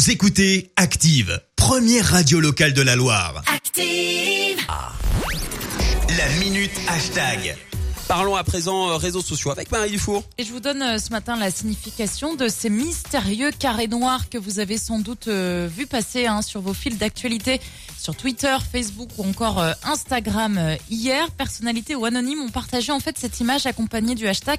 Vous écoutez Active, première radio locale de la Loire. Active. La minute hashtag. Parlons à présent euh, réseaux sociaux avec Marie Dufour. Et je vous donne euh, ce matin la signification de ces mystérieux carrés noirs que vous avez sans doute euh, vu passer hein, sur vos fils d'actualité sur Twitter, Facebook ou encore euh, Instagram euh, hier. Personnalités ou anonymes ont partagé en fait cette image accompagnée du hashtag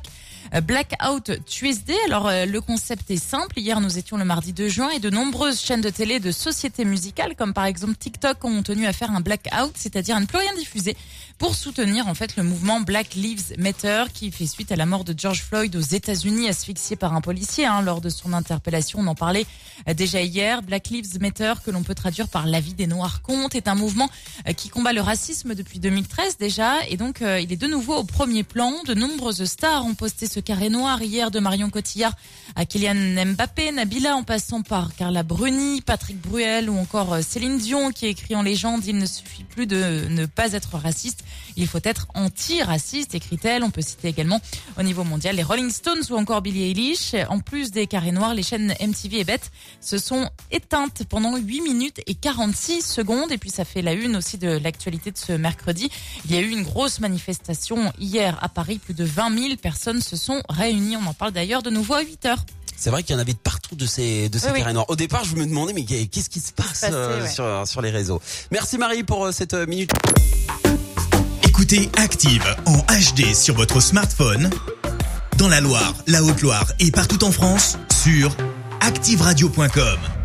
euh, Blackout Tuesday. Alors le concept est simple. Hier nous étions le mardi 2 juin et de nombreuses chaînes de télé de sociétés musicales comme par exemple TikTok ont tenu à faire un blackout, c'est-à-dire à ne plus rien diffuser pour soutenir en fait le mouvement Black Lives Matter qui fait suite à la mort de George Floyd aux États-Unis asphyxié par un policier hein, lors de son interpellation. On en parlait déjà hier. Black Lives Matter que l'on peut traduire par la vie des Noirs est un mouvement euh, qui combat le racisme depuis 2013 déjà et donc euh, il est de nouveau au premier plan. De nombreuses stars ont posté ce carré noir hier de Marion Cotillard à Kylian Mbappé, Nabila en passant par Carla Bruni, Patrick Bruel ou encore euh, Céline Dion qui écrit en légende il ne suffit plus de ne pas être raciste, il faut être anti-raciste écrit-elle. On peut citer également au niveau mondial les Rolling Stones ou encore Billie Eilish. En plus des carrés noirs, les chaînes MTV et Bet se sont éteintes pendant 8 minutes et 46 secondes et puis ça fait la une aussi de l'actualité de ce mercredi. Il y a eu une grosse manifestation hier à Paris, plus de 20 000 personnes se sont réunies. On en parle d'ailleurs de nouveau à 8 heures. C'est vrai qu'il y en avait de partout de ces de ces Oui, oui. carrés noirs. Au départ, je me demandais mais qu'est-ce qui se passe euh, ouais. sur sur les réseaux? Merci Marie pour euh, cette euh, minute. Écoutez Active en HD sur votre smartphone, dans la Loire, la Haute-Loire et partout en France, sur activeradio.com.